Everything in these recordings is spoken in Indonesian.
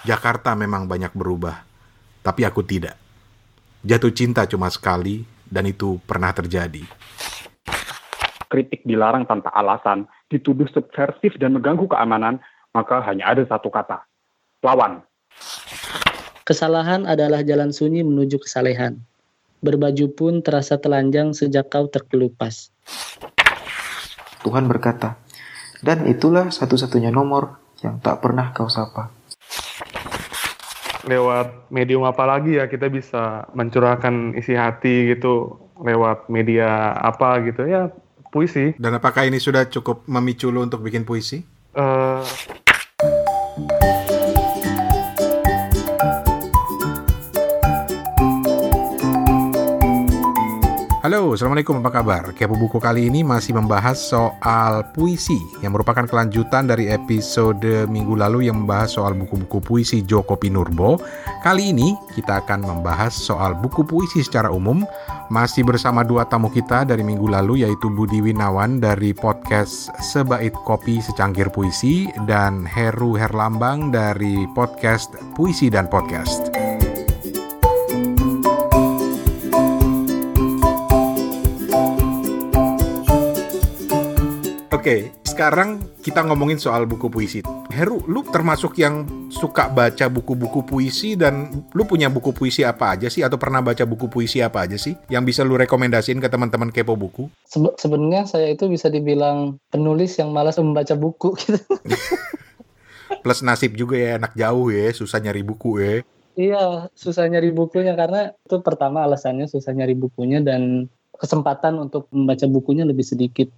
Jakarta memang banyak berubah, tapi aku tidak. Jatuh cinta cuma sekali, dan itu pernah terjadi. Kritik dilarang tanpa alasan, dituduh subversif dan mengganggu keamanan, maka hanya ada satu kata, lawan. Kesalahan adalah jalan sunyi menuju kesalehan. Berbaju pun terasa telanjang sejak kau terkelupas. Tuhan berkata, dan itulah satu-satunya nomor yang tak pernah kau sapa. Lewat medium apa lagi ya kita bisa mencurahkan isi hati gitu lewat media apa gitu ya puisi. Dan apakah ini sudah cukup memicu lo untuk bikin puisi? Uh, Halo, Assalamualaikum, apa kabar? Kepo Buku kali ini masih membahas soal puisi yang merupakan kelanjutan dari episode minggu lalu yang membahas soal buku-buku puisi Joko Pinurbo. Kali ini kita akan membahas soal buku puisi secara umum masih bersama dua tamu kita dari minggu lalu yaitu Budi Winawan dari podcast Sebait Kopi Secangkir Puisi dan Heru Herlambang dari podcast Puisi dan Podcast. Oke, sekarang kita ngomongin soal buku puisi. Heru, lu termasuk yang suka baca buku-buku puisi dan lu punya buku puisi apa aja sih atau pernah baca buku puisi apa aja sih yang bisa lu rekomendasiin ke teman-teman kepo buku? Sebe Sebenarnya saya itu bisa dibilang penulis yang malas membaca buku gitu. Plus nasib juga ya anak jauh ya, susah nyari buku ya. Iya, susah nyari bukunya karena itu pertama alasannya susah nyari bukunya dan kesempatan untuk membaca bukunya lebih sedikit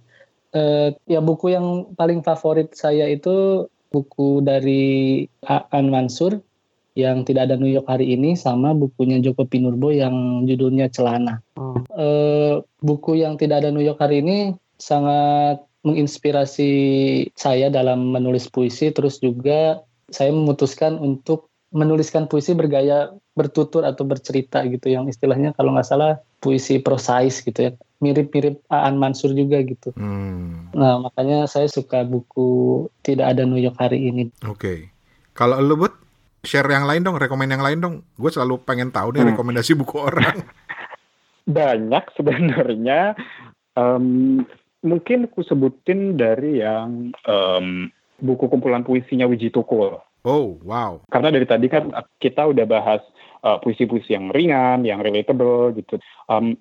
uh, ya buku yang paling favorit saya itu buku dari Aan Mansur yang tidak ada New York hari ini sama bukunya Joko Pinurbo yang judulnya Celana. Hmm. Uh, buku yang tidak ada New York hari ini sangat menginspirasi saya dalam menulis puisi terus juga saya memutuskan untuk menuliskan puisi bergaya bertutur atau bercerita gitu yang istilahnya kalau nggak salah puisi prosais gitu ya mirip-mirip Aan Mansur juga gitu. Hmm. Nah makanya saya suka buku Tidak Ada New York hari ini. Oke, okay. kalau lu buat share yang lain dong, rekomend yang lain dong. Gue selalu pengen tahu nih hmm. rekomendasi buku orang. Banyak sebenarnya. Um, mungkin aku sebutin dari yang um, buku kumpulan puisinya Wiji Tukul. Oh, wow. Karena dari tadi kan kita udah bahas uh, puisi-puisi yang ringan, yang relatable gitu. Um,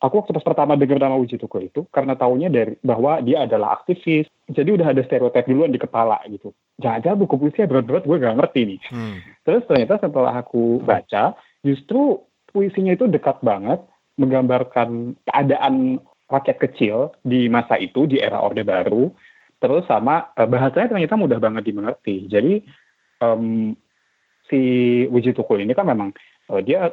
aku waktu pas pertama dengar nama Uji Tukul itu karena tahunya dari bahwa dia adalah aktivis. Jadi udah ada stereotip duluan di kepala gitu. Jangan-jangan buku puisi berat-berat gue gak ngerti nih. Hmm. terus ternyata setelah aku baca justru puisinya itu dekat banget menggambarkan keadaan rakyat kecil di masa itu di era Orde Baru. Terus sama eh, bahasanya ternyata mudah banget dimengerti. Jadi um, si Uji Tukul ini kan memang uh, dia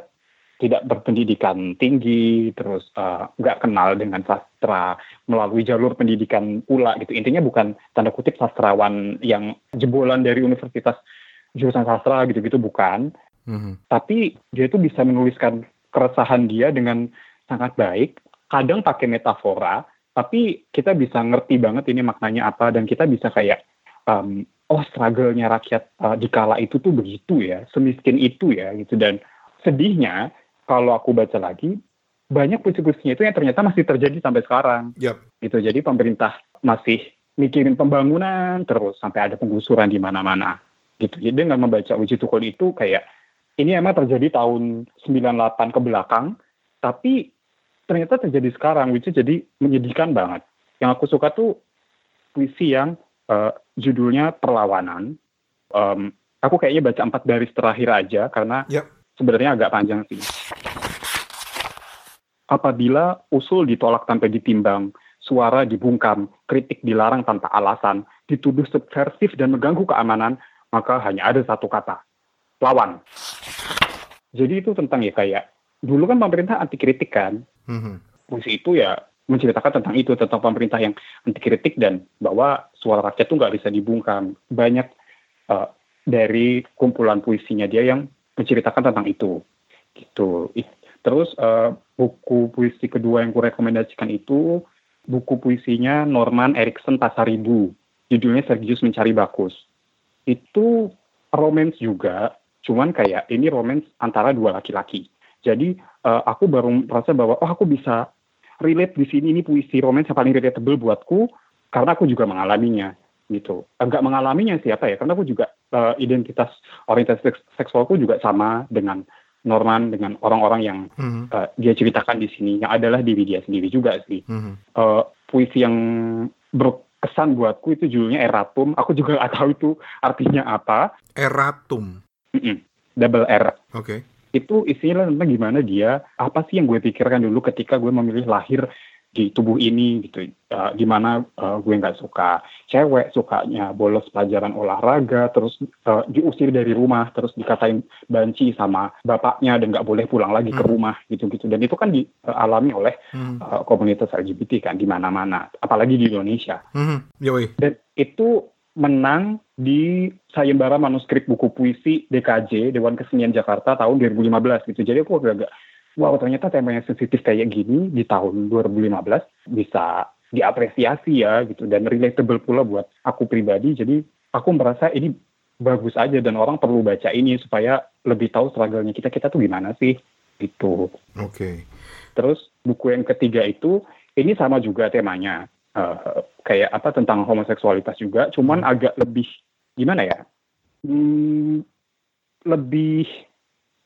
tidak berpendidikan tinggi, terus uh, nggak kenal dengan sastra melalui jalur pendidikan pula gitu. Intinya bukan tanda kutip sastrawan yang jebolan dari universitas jurusan sastra gitu-gitu bukan. Mm-hmm. Tapi dia itu bisa menuliskan keresahan dia dengan sangat baik. Kadang pakai metafora, tapi kita bisa ngerti banget ini maknanya apa dan kita bisa kayak um, oh struggle-nya rakyat uh, di kala itu tuh begitu ya, semiskin itu ya gitu dan sedihnya kalau aku baca lagi banyak puisi-puisinya itu yang ternyata masih terjadi sampai sekarang. Yep. Gitu. Jadi pemerintah masih mikirin pembangunan terus sampai ada penggusuran di mana-mana. Gitu. Jadi dengan membaca Uji Tukul itu kayak ini emang terjadi tahun 98 ke belakang, tapi ternyata terjadi sekarang, which is jadi menyedihkan banget. Yang aku suka tuh puisi yang uh, judulnya Perlawanan. Um, aku kayaknya baca empat baris terakhir aja karena yep sebenarnya agak panjang sih. Apabila usul ditolak tanpa ditimbang, suara dibungkam, kritik dilarang tanpa alasan, dituduh subversif dan mengganggu keamanan, maka hanya ada satu kata, lawan. Jadi itu tentang ya kayak, dulu kan pemerintah anti kritik kan, mm-hmm. Fungsi itu ya menceritakan tentang itu, tentang pemerintah yang anti kritik dan bahwa suara rakyat itu nggak bisa dibungkam. Banyak uh, dari kumpulan puisinya dia yang menceritakan tentang itu gitu terus uh, buku puisi kedua yang kurekomendasikan itu buku puisinya Norman Erikson Pasaribu judulnya Sergius Mencari Bakus itu romance juga, cuman kayak ini romance antara dua laki-laki. Jadi uh, aku baru merasa bahwa oh aku bisa relate di sini ini puisi romance yang paling relatable buatku karena aku juga mengalaminya gitu. Enggak mengalaminya siapa ya? Karena aku juga uh, identitas orientasi seksualku juga sama dengan Norman dengan orang-orang yang mm-hmm. uh, dia ceritakan di sini yang adalah diri dia sendiri juga sih. Mm-hmm. Uh, puisi yang berkesan buatku itu judulnya Eratum. Aku juga nggak tahu itu artinya apa. Eratum. Mm-mm. Double R. Oke. Okay itu isinya tentang gimana dia apa sih yang gue pikirkan dulu ketika gue memilih lahir di tubuh ini gitu uh, gimana uh, gue nggak suka cewek sukanya bolos pelajaran olahraga terus uh, diusir dari rumah terus dikatain banci sama bapaknya dan nggak boleh pulang lagi hmm. ke rumah gitu gitu dan itu kan dialami oleh hmm. uh, komunitas LGBT kan di mana-mana apalagi di Indonesia hmm. dan itu menang di sayembara manuskrip buku puisi DKJ Dewan Kesenian Jakarta tahun 2015 gitu. Jadi aku agak wow ternyata temanya sensitif kayak gini di tahun 2015 bisa diapresiasi ya gitu dan relatable pula buat aku pribadi. Jadi aku merasa ini bagus aja dan orang perlu baca ini supaya lebih tahu struggle-nya kita kita tuh gimana sih gitu. Oke. Okay. Terus buku yang ketiga itu ini sama juga temanya uh, kayak apa tentang homoseksualitas juga, cuman hmm. agak lebih gimana ya? Hmm, lebih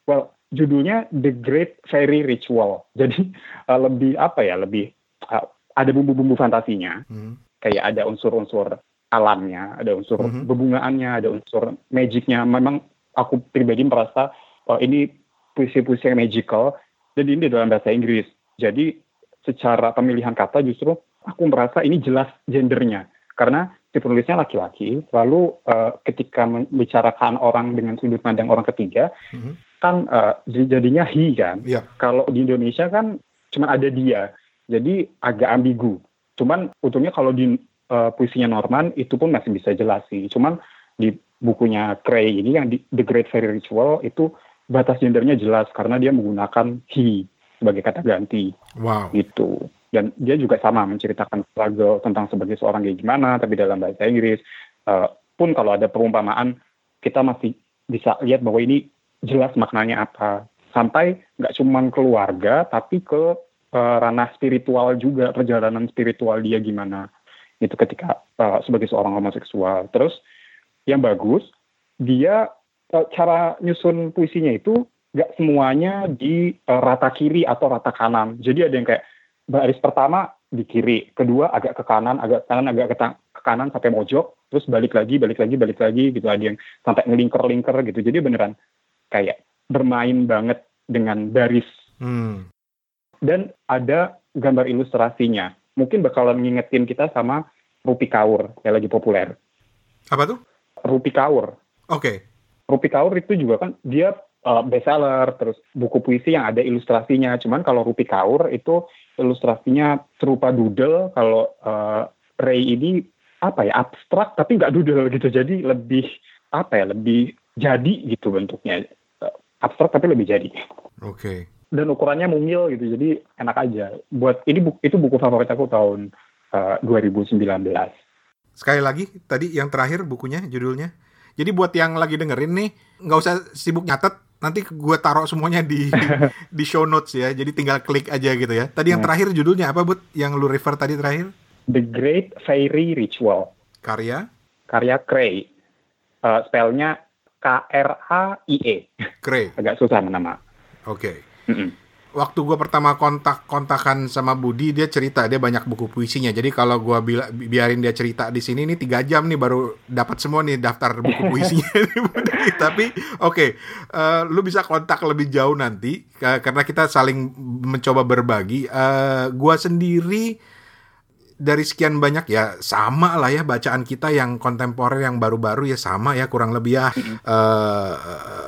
well judulnya The Great Fairy Ritual. Jadi uh, lebih apa ya? Lebih uh, ada bumbu-bumbu fantasinya. Hmm. Kayak ada unsur-unsur alamnya, ada unsur hmm. bebungaannya, ada unsur magicnya. Memang aku pribadi merasa oh, ini puisi-puisi yang magical dan ini dalam bahasa Inggris. Jadi secara pemilihan kata justru aku merasa ini jelas gendernya karena si penulisnya laki-laki lalu uh, ketika membicarakan orang dengan sudut pandang orang ketiga mm-hmm. Kan uh, jadinya he kan yeah. kalau di Indonesia kan cuma ada dia jadi agak ambigu cuman untungnya kalau di uh, puisinya Norman itu pun masih bisa jelas sih cuman di bukunya Cray ini yang di The Great Fairy Ritual itu batas gendernya jelas karena dia menggunakan he sebagai kata ganti. Wow. Itu dan dia juga sama menceritakan struggle tentang sebagai seorang kayak gimana tapi dalam bahasa Inggris uh, pun kalau ada perumpamaan kita masih bisa lihat bahwa ini jelas maknanya apa sampai nggak cuma keluarga tapi ke uh, ranah spiritual juga perjalanan spiritual dia gimana itu ketika uh, sebagai seorang homoseksual terus yang bagus dia uh, cara nyusun puisinya itu nggak semuanya di uh, rata kiri atau rata kanan jadi ada yang kayak baris pertama di kiri, kedua agak ke kanan, agak ke kanan, agak ke, ke kanan sampai mojok, terus balik lagi, balik lagi, balik lagi gitu. Ada yang sampai ngelingker-lingker gitu. Jadi beneran kayak bermain banget dengan baris. Hmm. Dan ada gambar ilustrasinya. Mungkin bakalan ngingetin kita sama Rupi Kaur yang lagi populer. Apa tuh? Rupi Kaur. Oke. Okay. Rupi Kaur itu juga kan dia uh, bestseller, terus buku puisi yang ada ilustrasinya. Cuman kalau Rupi Kaur itu ilustrasinya serupa doodle, kalau uh, Ray ini apa ya abstrak tapi nggak doodle gitu. Jadi lebih apa ya, lebih jadi gitu bentuknya. Abstrak tapi lebih jadi. Oke. Okay. Dan ukurannya mungil gitu, jadi enak aja. Buat ini buku, itu buku favorit aku tahun uh, 2019. Sekali lagi, tadi yang terakhir bukunya, judulnya. Jadi buat yang lagi dengerin nih, nggak usah sibuk nyatet, nanti gue taruh semuanya di di show notes ya. Jadi tinggal klik aja gitu ya. Tadi yang terakhir judulnya apa, Bud? Yang lu refer tadi terakhir? The Great Fairy Ritual. Karya? Karya Cray. Uh, spellnya K-R-A-I-E. Cray. Agak susah nama. Oke. Okay. Mm -mm waktu gue pertama kontak kontakan sama Budi dia cerita dia banyak buku puisinya jadi kalau gue biarin dia cerita di sini ini tiga jam nih baru dapat semua nih daftar buku puisinya tapi oke okay, uh, eh, lu bisa kontak lebih jauh nanti karena kita saling mencoba berbagi uh, eh, gue sendiri dari sekian banyak ya sama lah ya bacaan kita yang kontemporer yang baru-baru ya sama ya kurang lebih ya. Uh,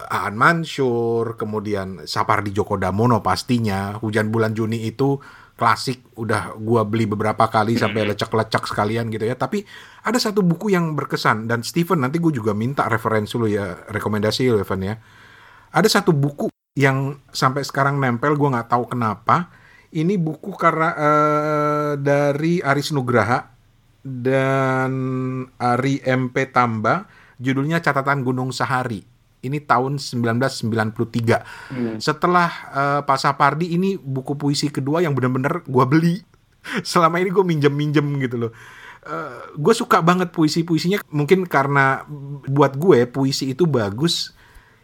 Aan Mansur kemudian Sapardi Djoko Damono pastinya. Hujan Bulan Juni itu klasik udah gua beli beberapa kali sampai lecek-lecek sekalian gitu ya. Tapi ada satu buku yang berkesan dan Steven nanti gue juga minta referensi lu ya rekomendasi lu Evan ya. Ada satu buku yang sampai sekarang nempel gue nggak tahu kenapa ini buku karena uh, dari Aris Nugraha dan Ari MP Tamba Judulnya Catatan Gunung Sahari. Ini tahun 1993. Hmm. Setelah eh, Pak Sapardi ini buku puisi kedua yang bener-bener gue beli. Selama ini gue minjem-minjem gitu loh. Eh, gue suka banget puisi-puisinya mungkin karena buat gue puisi itu bagus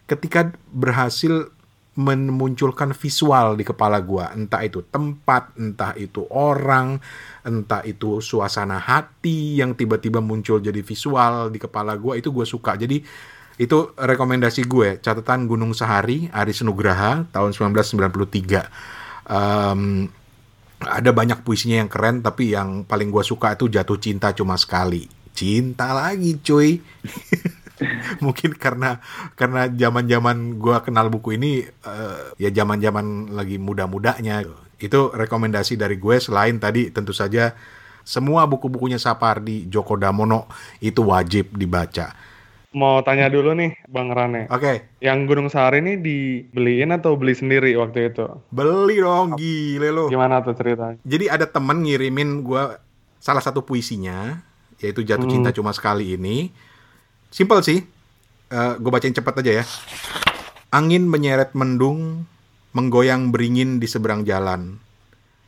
ketika berhasil memunculkan visual di kepala gua. Entah itu tempat entah itu orang entah itu suasana hati yang tiba-tiba muncul jadi visual di kepala gua itu gue suka. Jadi itu rekomendasi gue. Catatan Gunung Sahari Aris Nugraha tahun 1993 Em, ada banyak puisinya yang keren tapi yang paling gue suka itu jatuh cinta cuma sekali. Cinta lagi cuy mungkin karena karena zaman zaman gue kenal buku ini eh, ya zaman zaman lagi muda-mudanya itu rekomendasi dari gue selain tadi tentu saja semua buku-bukunya Sapardi Joko Damono itu wajib dibaca Mau tanya dulu nih, Bang Rane. oke Yang Gunung Sahari ini dibeliin atau beli sendiri waktu itu? beli dong gile lo Gimana tuh ceritanya? Jadi ada temen ngirimin gua salah satu puisinya, yaitu Jatuh Hmm. Cinta Cuma Sekali ini. Simple sih, gue bacain cepat aja ya. Angin menyeret mendung, menggoyang beringin di seberang jalan.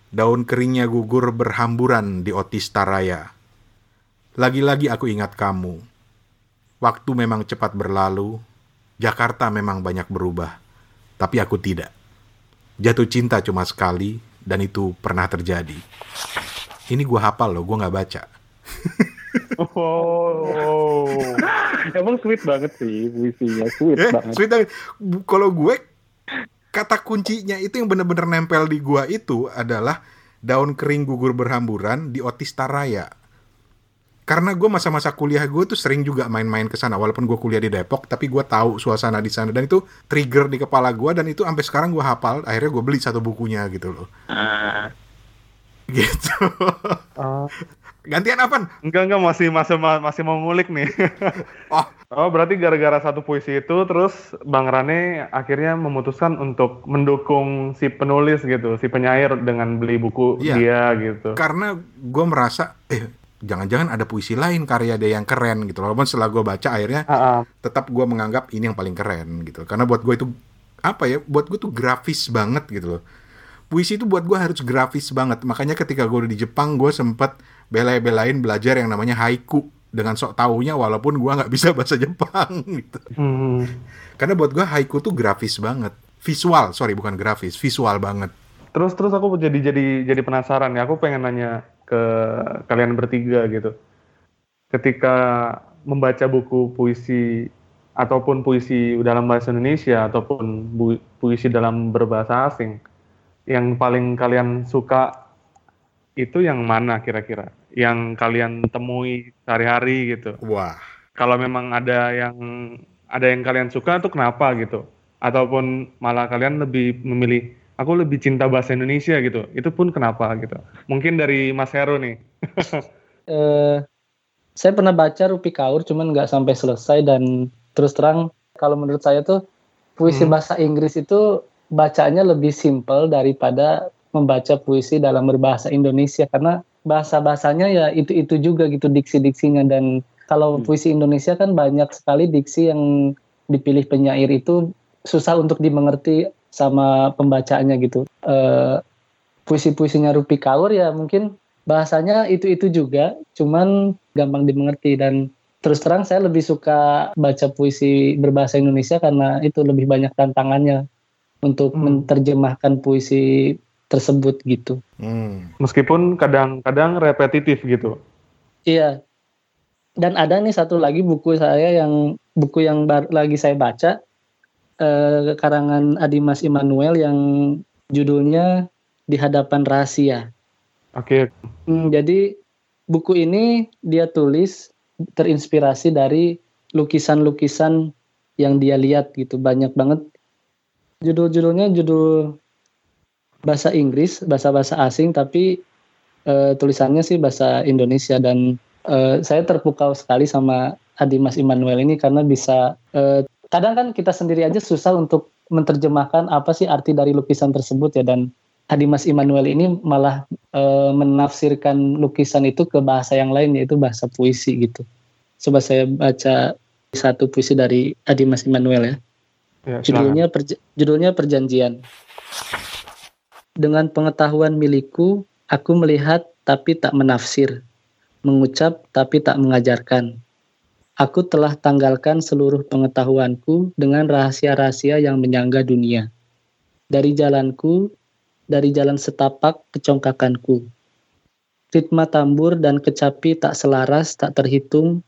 Daun keringnya gugur berhamburan di Otista Raya. Lagi-lagi aku ingat kamu. Waktu memang cepat berlalu, Jakarta memang banyak berubah. Tapi aku tidak. Jatuh cinta cuma sekali, dan itu pernah terjadi. Ini gua hafal loh, gua nggak baca. Oh, Emang sweet banget sih puisinya, sweet Eh, banget. sweet banget. Kalau gue kata kuncinya itu yang bener-bener nempel di gua itu adalah daun kering gugur berhamburan di Otista Raya. Karena gue masa-masa kuliah gue tuh sering juga main-main ke sana, walaupun gue kuliah di Depok, tapi gue tahu suasana di sana dan itu trigger di kepala gue dan itu sampai sekarang gue hafal. Akhirnya gue beli satu bukunya gitu loh. Ah, Gitu. Ah, Gantian apa? enggak enggak masih masih masih mau ngulik nih. Oh, Oh, berarti gara-gara satu puisi itu terus Bang Rane akhirnya memutuskan untuk mendukung si penulis gitu, si penyair dengan beli buku Iya. dia gitu. karena gue merasa eh jangan-jangan ada puisi lain karya dia yang keren gitu walaupun setelah gue baca akhirnya Ah, ah. tetap gue menganggap ini yang paling keren gitu karena buat gue itu apa ya buat gue tuh grafis banget gitu loh puisi itu buat gue harus grafis banget makanya ketika gue udah di Jepang gue sempet bela-belain belajar yang namanya haiku dengan sok taunya walaupun gue nggak bisa bahasa Jepang gitu Hmm. karena buat gue haiku tuh grafis banget visual sorry bukan grafis visual banget Terus terus aku jadi jadi jadi penasaran ya. Aku pengen nanya ke kalian bertiga gitu. Ketika membaca buku puisi ataupun puisi dalam bahasa Indonesia ataupun bu- puisi dalam berbahasa asing, yang paling kalian suka itu yang mana kira-kira? Yang kalian temui sehari-hari gitu. wah Kalau memang ada yang ada yang kalian suka itu kenapa gitu? Ataupun malah kalian lebih memilih aku lebih cinta bahasa Indonesia gitu. Itu pun kenapa gitu. Mungkin dari Mas Heru nih. eh, saya pernah baca Rupi Kaur cuman nggak sampai selesai dan terus terang kalau menurut saya tuh puisi Hmm. bahasa Inggris itu bacanya lebih simpel daripada membaca puisi dalam berbahasa Indonesia karena bahasa-bahasanya ya itu-itu juga gitu diksi-diksinya dan kalau Hmm. puisi Indonesia kan banyak sekali diksi yang dipilih penyair itu susah untuk dimengerti sama pembacaannya gitu. Eh, puisi-puisinya Rupi Kaur ya mungkin bahasanya itu-itu juga, cuman gampang dimengerti dan terus terang saya lebih suka baca puisi berbahasa Indonesia karena itu lebih banyak tantangannya untuk Hmm. menerjemahkan puisi tersebut gitu. hmm. Meskipun kadang-kadang repetitif gitu. Iya. Dan ada nih satu lagi buku saya yang buku yang bar- lagi saya baca eh, karangan Adimas Immanuel yang judulnya Di Hadapan Rahasia. Oke. Hmm, jadi buku ini dia tulis terinspirasi dari lukisan-lukisan yang dia lihat gitu banyak banget. Judul-judulnya judul bahasa Inggris, bahasa-bahasa asing tapi eh, tulisannya sih bahasa Indonesia dan eh, saya terpukau sekali sama Adimas Immanuel ini karena bisa eh, kadang kan kita sendiri aja susah untuk menerjemahkan apa sih arti dari lukisan tersebut ya dan Adimas Immanuel ini malah eh, menafsirkan lukisan itu ke bahasa yang lain yaitu bahasa puisi gitu. Coba saya baca satu puisi dari Adimas Immanuel ya. Ya. Judulnya perj- judulnya Perjanjian. Dengan pengetahuan milikku, aku melihat tapi tak menafsir, mengucap tapi tak mengajarkan. Aku telah tanggalkan seluruh pengetahuanku dengan rahasia-rahasia yang menyangga dunia. Dari jalanku, dari jalan setapak kecongkakanku. Ritma tambur dan kecapi tak selaras, tak terhitung,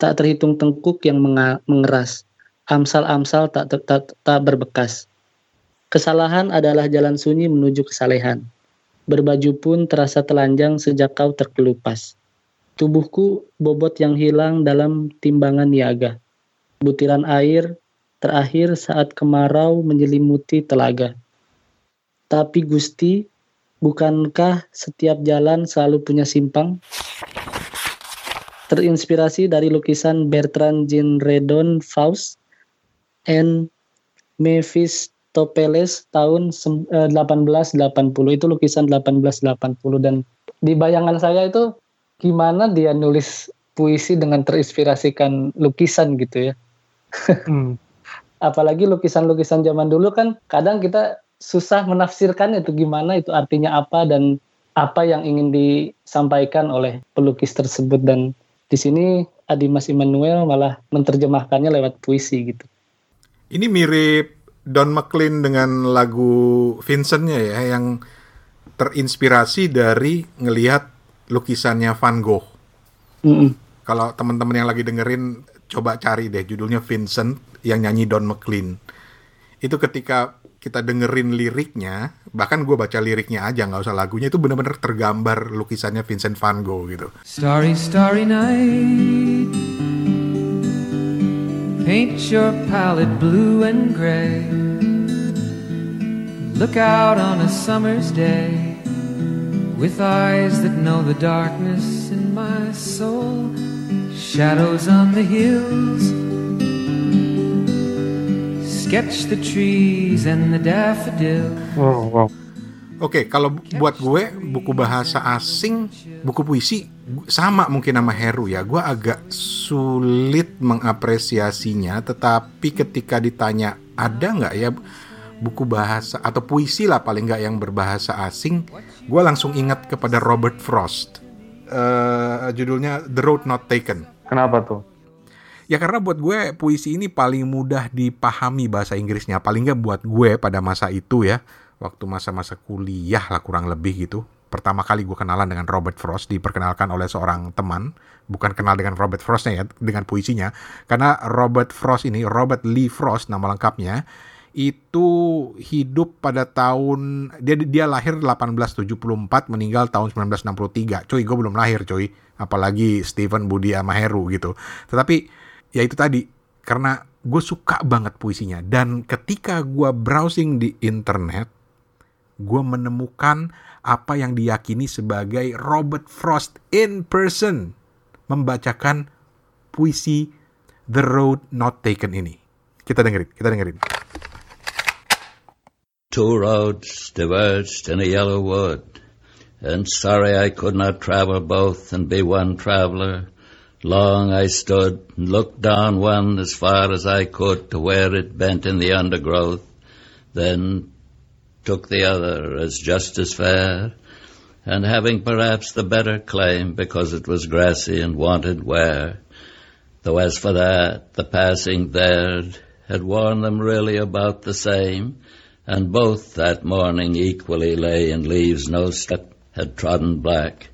tak terhitung tengkuk yang mengeras. Amsal-amsal tak, ter- tak, tak berbekas. Kesalahan adalah jalan sunyi menuju kesalehan. Berbaju pun terasa telanjang sejak kau terkelupas. Tubuhku bobot yang hilang dalam timbangan niaga. Butiran air terakhir saat kemarau menyelimuti telaga. Tapi Gusti, bukankah setiap jalan selalu punya simpang? Terinspirasi dari lukisan Bertrand Jean Redon Faust and Mephistopheles tahun sem- eh, 1880 itu lukisan 1880 dan di bayangan saya itu gimana dia nulis puisi dengan terinspirasikan lukisan gitu ya Hmm. apalagi lukisan-lukisan zaman dulu kan kadang kita susah menafsirkan itu gimana itu artinya apa dan apa yang ingin disampaikan oleh pelukis tersebut dan di sini Adimas Immanuel malah menerjemahkannya lewat puisi gitu. Ini mirip Don McLean dengan lagu Vincentnya ya, yang terinspirasi dari ngelihat lukisannya Van Gogh. Mm-mm. Kalau teman-teman yang lagi dengerin, coba cari deh judulnya Vincent yang nyanyi Don McLean. Itu ketika kita dengerin liriknya, bahkan gue baca liriknya aja, nggak usah lagunya, itu bener-bener tergambar lukisannya Vincent Van Gogh gitu. Starry, starry night. Paint your palette blue and gray. Look out on a summer's day with eyes that know the darkness in my soul. Shadows on the hills. Sketch the trees and the daffodils. Oh, wow, wow. Oke, kalau buat gue buku bahasa asing, buku puisi sama mungkin sama Heru ya. Gue agak sulit mengapresiasinya, tetapi ketika ditanya ada nggak ya buku bahasa atau puisi lah paling nggak yang berbahasa asing, gue langsung ingat kepada Robert Frost. Eh, judulnya The Road Not Taken. Kenapa tuh? Ya karena buat gue puisi ini paling mudah dipahami bahasa Inggrisnya. Paling nggak buat gue pada masa itu ya. Waktu masa-masa kuliah lah kurang lebih gitu. Pertama kali gue kenalan dengan Robert Frost. Diperkenalkan oleh seorang teman. Bukan kenal dengan Robert Frostnya ya. Dengan puisinya. Karena Robert Frost ini, Robert Lee Frost nama lengkapnya. Itu hidup pada tahun... Dia dia lahir 1874, meninggal tahun 1963. Cuy, gue belum lahir cuy. Apalagi Stephen Budi sama Heru gitu. Tetapi ya itu tadi karena gue suka banget puisinya dan ketika gue browsing di internet gue menemukan apa yang diyakini sebagai Robert Frost in person membacakan puisi The Road Not Taken ini. Kita dengerin kita dengerin. Two roads diverged in a yellow wood, and sorry I could not travel both and be one traveler. Long I stood and looked down one as far as I could to where it bent in the undergrowth, then took the other as just as fair, and having perhaps the better claim because it was grassy and wanted wear. Though as for that, the passing there had worn them really about the same, and both that morning equally lay in leaves no step had trodden black.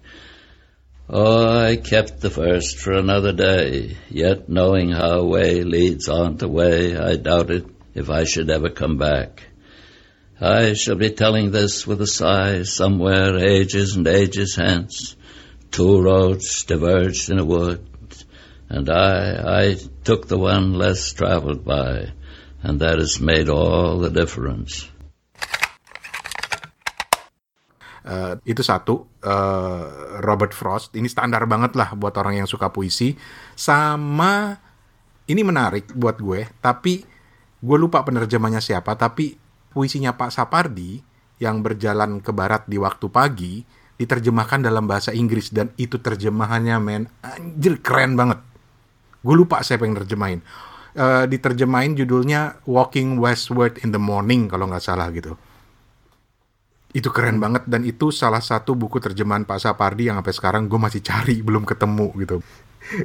Oh, I kept the first for another day, yet knowing how way leads on to way, I doubted if I should ever come back. I shall be telling this with a sigh somewhere ages and ages hence. Two roads diverged in a wood, and I, I took the one less traveled by, and that has made all the difference. Eh, itu satu eh, Robert Frost ini standar banget lah buat orang yang suka puisi sama ini menarik buat gue tapi gue lupa penerjemahnya siapa tapi puisinya Pak Sapardi yang berjalan ke barat di waktu pagi diterjemahkan dalam bahasa Inggris dan itu terjemahannya men anjir keren banget Gue lupa siapa yang nerjemahin. Eh, diterjemahin judulnya Walking Westward in the Morning kalau nggak salah gitu. Itu keren banget dan itu salah satu buku terjemahan Pak Sapardi yang sampai sekarang gue masih cari belum ketemu gitu.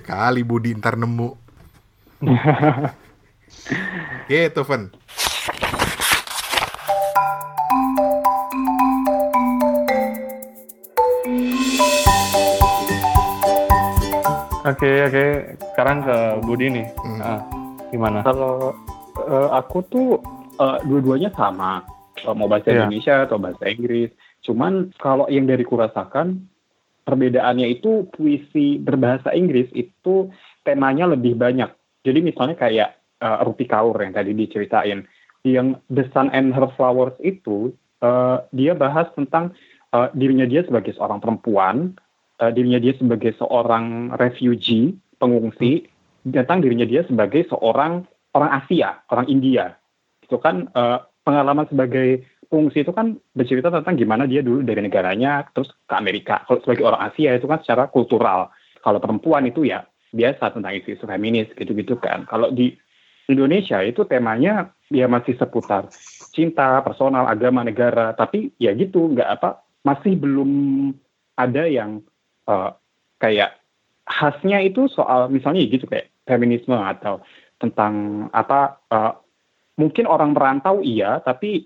Kali Budi ntar nemu. Gitu, Fen. Oke oke. Sekarang ke Budi nih. Hmm. Nah, gimana? Kalau eh, aku tuh eh, dua-duanya sama, Eh, mau bahasa Iya. Indonesia atau bahasa Inggris. Cuman kalau yang dari kurasakan perbedaannya itu puisi berbahasa Inggris itu temanya lebih banyak. Jadi misalnya kayak eh, Rupi Kaur yang tadi diceritain, yang The Sun and Her Flowers itu eh, dia bahas tentang eh, dirinya dia sebagai seorang perempuan, eh, dirinya dia sebagai seorang refugee, pengungsi, tentang dirinya dia sebagai seorang orang Asia, orang India. Itu kan eh, pengalaman sebagai pengungsi itu kan bercerita tentang gimana dia dulu dari negaranya terus ke Amerika. Kalau sebagai orang Asia itu kan secara kultural. Kalau perempuan itu ya biasa tentang isu-isu feminis gitu-gitu kan. Kalau di Indonesia itu temanya ya masih seputar cinta, personal, agama, negara. Tapi ya gitu, nggak apa, masih belum ada yang eh, kayak khasnya itu soal misalnya gitu kayak feminisme atau tentang apa eh, mungkin orang merantau iya tapi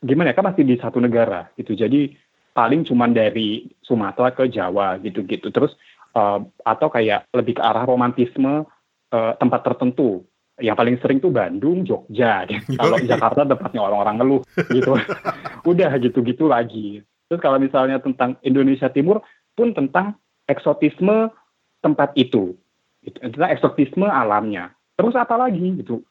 gimana ya kan masih di satu negara gitu. Jadi paling cuman dari Sumatera ke Jawa gitu-gitu. Terus eh, atau kayak lebih ke arah romantisme eh, tempat tertentu. Yang paling sering tuh Bandung Jogja. Kalau Jakarta tempatnya orang-orang ngeluh gitu. Udah gitu-gitu lagi. Terus kalau misalnya tentang Indonesia Timur pun tentang eksotisme tempat itu. Gitu. tentang eksotisme alamnya. Terus apa lagi gitu.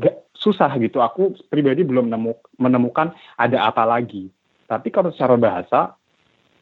Gak susah gitu. Aku pribadi belum nemu, menemukan ada apa lagi. Tapi kalau secara bahasa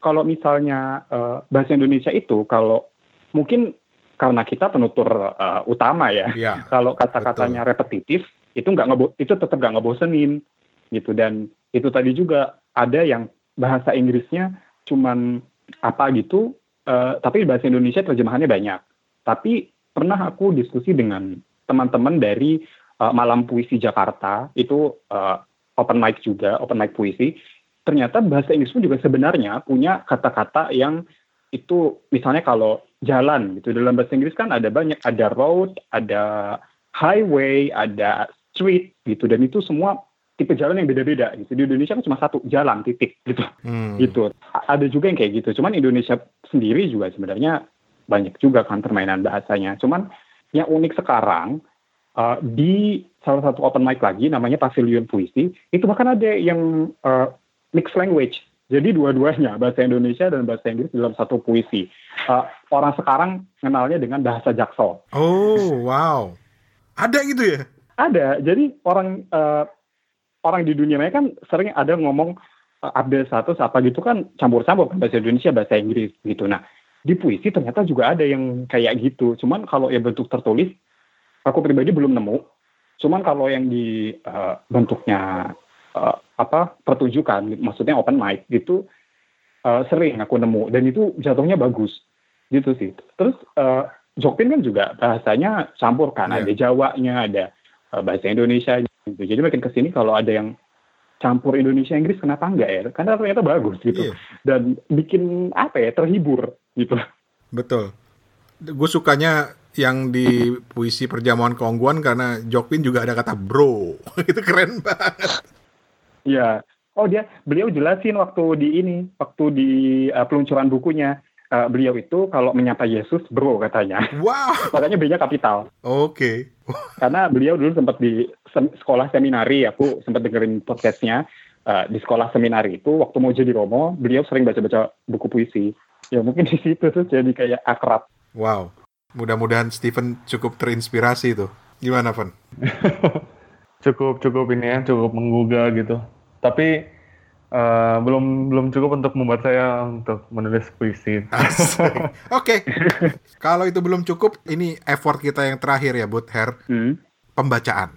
kalau misalnya eh, bahasa Indonesia itu kalau mungkin karena kita penutur eh, utama ya. Iya. kalau kata-katanya repetitif itu nggak ngebo itu tetap nggak ngebosenin gitu. Dan itu tadi juga ada yang bahasa Inggrisnya cuman apa gitu eh, tapi bahasa Indonesia terjemahannya banyak. Tapi pernah aku diskusi dengan teman-teman dari eh, Malam Puisi Jakarta itu eh, open mic juga open mic puisi. Ternyata bahasa Inggris pun juga sebenarnya punya kata-kata yang itu misalnya kalau jalan gitu dalam bahasa Inggris kan ada banyak ada road ada highway ada street gitu dan itu semua tipe jalan yang beda-beda gitu. Di Indonesia kan cuma satu jalan titik gitu. Hmm. gitu. Ada juga yang kayak gitu. Cuman Indonesia sendiri juga sebenarnya banyak juga kan permainan bahasanya. Cuman yang unik sekarang uh, di salah satu open mic lagi namanya Pavilion Puisi itu bahkan ada yang uh, mixed language. Jadi dua-duanya bahasa Indonesia dan bahasa Inggris dalam satu puisi. Uh, orang sekarang kenalnya dengan bahasa Jaksel. Oh, wow. Ada gitu ya? ada. Jadi orang eh, orang di dunia maya kan sering ada ngomong eh, update status apa gitu kan campur-campur kan bahasa Indonesia bahasa Inggris gitu. Nah di puisi ternyata juga ada yang kayak gitu. Cuman kalau yang bentuk tertulis aku pribadi belum nemu. Cuman kalau yang di eh, bentuknya eh, apa pertunjukan maksudnya open mic gitu eh, sering aku nemu. Dan itu jatuhnya bagus. Gitu sih. Terus eh, Jokpin kan juga bahasanya campur kan. Iya. ada Jawanya ada bahasa Indonesia gitu jadi makin ke sini kalau ada yang campur Indonesia Inggris kenapa enggak ya karena ternyata bagus gitu Iya. dan bikin apa ya terhibur gitu Betul. Gue sukanya yang di puisi perjamuan keongguan karena Jokpin juga ada kata bro. Itu keren banget. ya oh dia beliau jelasin waktu di ini waktu di eh, peluncuran bukunya eh, beliau itu kalau menyapa Yesus bro katanya Wow. makanya B-nya kapital Oke. karena beliau dulu sempat di sem- sekolah seminari aku sempat dengerin podcastnya eh, di sekolah seminari itu waktu mau jadi romo beliau sering baca-baca buku puisi ya mungkin di situ tuh jadi kayak akrab Wow. Mudah-mudahan Steven cukup terinspirasi tuh. Gimana, Van? cukup cukup ini ya cukup menggugah gitu tapi eh, belum belum cukup untuk membuat saya untuk menulis puisi. Oke. Kalau itu belum cukup, ini effort kita yang terakhir ya, Bud Her. Hmm. Pembacaan.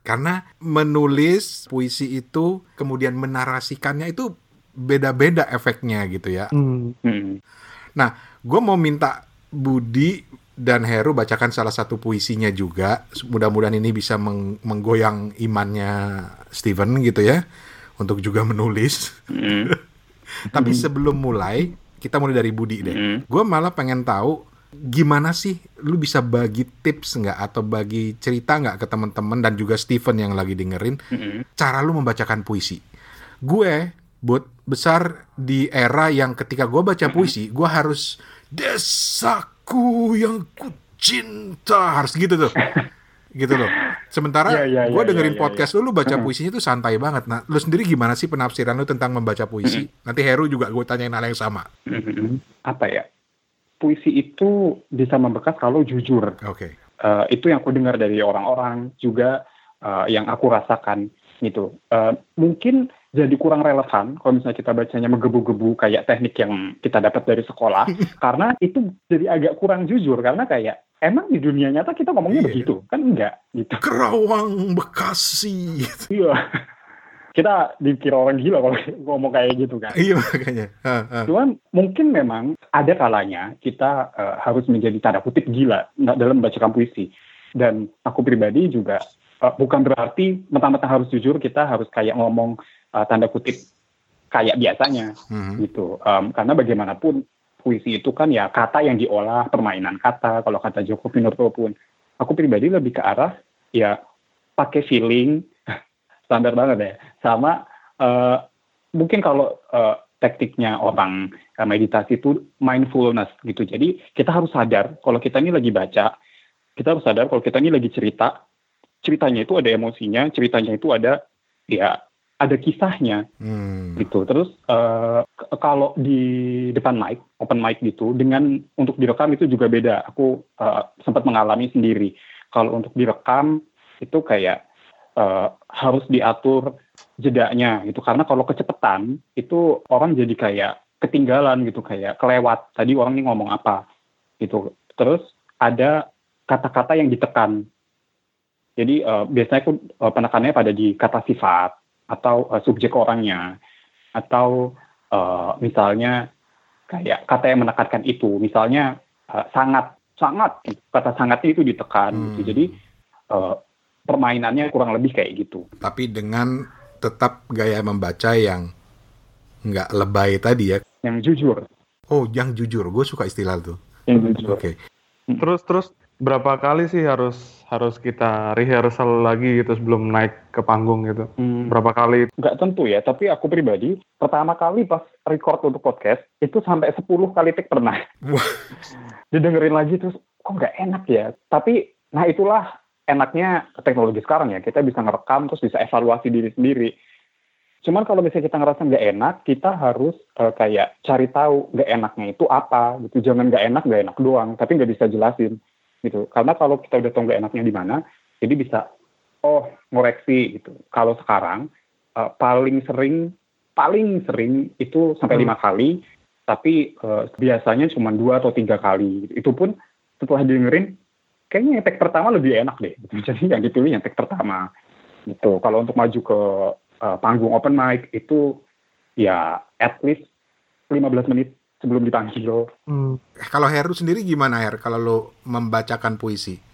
Karena menulis puisi itu, kemudian menarasikannya itu beda-beda efeknya gitu ya. Hmm. Hmm. Nah, gue mau minta Budi dan Heru bacakan salah satu puisinya juga. Mudah-mudahan ini bisa meng- menggoyang imannya Steven gitu ya untuk juga menulis. Mm. Tapi sebelum mulai, kita mulai dari Budi deh. Mm. Gue malah pengen tahu gimana sih lu bisa bagi tips nggak atau bagi cerita nggak ke teman-teman dan juga Steven yang lagi dengerin Mm-mm. cara lu membacakan puisi. Gue, buat besar di era yang ketika gue baca puisi, gue harus desaku yang ku cinta harus gitu tuh, gitu loh. Sementara Iya, iya, gue iya, dengerin iya, iya, podcast lu, lu baca puisinya tuh santai banget. Nah, lu sendiri gimana sih penafsiran lu tentang membaca puisi? Nanti Heru juga gue tanyain hal yang sama. Mm-mm. Apa ya? Puisi itu bisa membekas kalau jujur. Oke. Eh, itu yang aku dengar dari orang-orang juga eh, yang aku rasakan gitu. Eh, mungkin jadi kurang relevan kalau misalnya kita bacanya menggebu-gebu kayak teknik yang kita dapat dari sekolah karena itu jadi agak kurang jujur karena kayak emang di dunia nyata kita ngomongnya Iya. begitu kan enggak gitu. Kerawang Bekasi. Iya. kita dikira orang gila kalau ngomong kayak gitu kan. iya makanya. Ha, ha. Cuman mungkin memang ada kalanya kita eh, harus menjadi tanda kutip gila dalam membacakan puisi. Dan aku pribadi juga eh, bukan berarti mentang-mentang harus jujur kita harus kayak ngomong eh, tanda kutip kayak biasanya Mhm. gitu. Em, karena bagaimanapun puisi itu kan ya kata yang diolah, permainan kata. Kalau kata Joko Pinurbo pun, aku pribadi lebih ke arah ya pakai feeling standar banget ya. Sama eh, mungkin kalau eh, tekniknya orang eh, meditasi itu mindfulness gitu. Jadi kita harus sadar kalau kita ini lagi baca, kita harus sadar kalau kita ini lagi cerita, ceritanya itu ada emosinya, ceritanya itu ada ya ada kisahnya Hmm. gitu. Terus k- kalau di depan mic, open mic gitu, dengan untuk direkam itu juga beda. Aku eh, sempat mengalami sendiri. Kalau untuk direkam itu kayak eh, harus diatur jedanya gitu. Karena kalau kecepatan itu orang jadi kayak ketinggalan gitu, kayak kelewat. Tadi orang ini ngomong apa gitu. Terus ada kata-kata yang ditekan. Jadi eh, biasanya aku eh, penekannya pada di kata sifat atau eh, subjek orangnya atau eh, misalnya kayak kata yang menekankan itu misalnya eh, sangat sangat kata sangatnya itu ditekan Hmm. gitu jadi eh, permainannya kurang lebih kayak gitu Tapi dengan tetap gaya membaca yang nggak lebay tadi ya. yang jujur Oh, yang jujur. Gue suka istilah tuh. yang jujur Oke. Terus terus berapa kali sih harus harus kita rehearsal lagi gitu sebelum naik ke panggung gitu? Hmm, Berapa kali? nggak tentu ya tapi aku pribadi pertama kali pas record untuk podcast itu sampai 10 kali take pernah didengerin lagi terus kok nggak enak ya tapi nah itulah enaknya teknologi sekarang ya. Kita bisa ngerekam terus bisa evaluasi diri sendiri. Cuman kalau misalnya kita ngerasa nggak enak kita harus eh, kayak cari tahu nggak enaknya itu apa gitu. Jangan nggak enak nggak enak doang tapi nggak bisa jelasin gitu. Karena kalau kita udah tahu nggak enaknya di mana jadi bisa oh ngoreksi gitu. Kalau sekarang eh, paling sering paling sering itu sampai Hmm. lima kali tapi eh, biasanya cuma dua atau tiga kali gitu. itu pun setelah dengerin kayaknya yang tag pertama lebih enak deh gitu. jadi yang dipilih yang tag pertama gitu kalau untuk maju ke eh, panggung open mic itu ya at least 15 menit sebelum dipanggil Hmm. Kalau Heru sendiri gimana Her? Kalau lo membacakan puisi?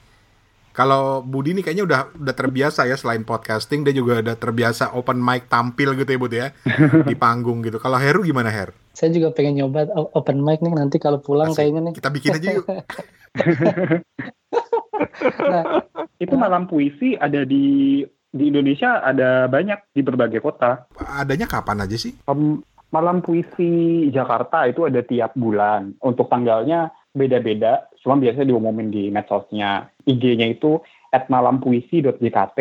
Kalau Budi ini kayaknya udah udah terbiasa ya selain podcasting dia juga udah terbiasa open mic tampil gitu ya Bud ya di panggung gitu. Kalau Heru gimana Her? Saya juga pengen nyoba open mic nih nanti kalau pulang Asik. kayaknya nih. Kita bikin aja yuk. Nah, itu malam puisi ada di di Indonesia ada banyak di berbagai kota Adanya kapan aja sih? Em, malam puisi Jakarta itu ada tiap bulan. Untuk tanggalnya beda-beda, cuma biasanya diumumin di medsosnya. IG-nya itu at malampuisi.jkt,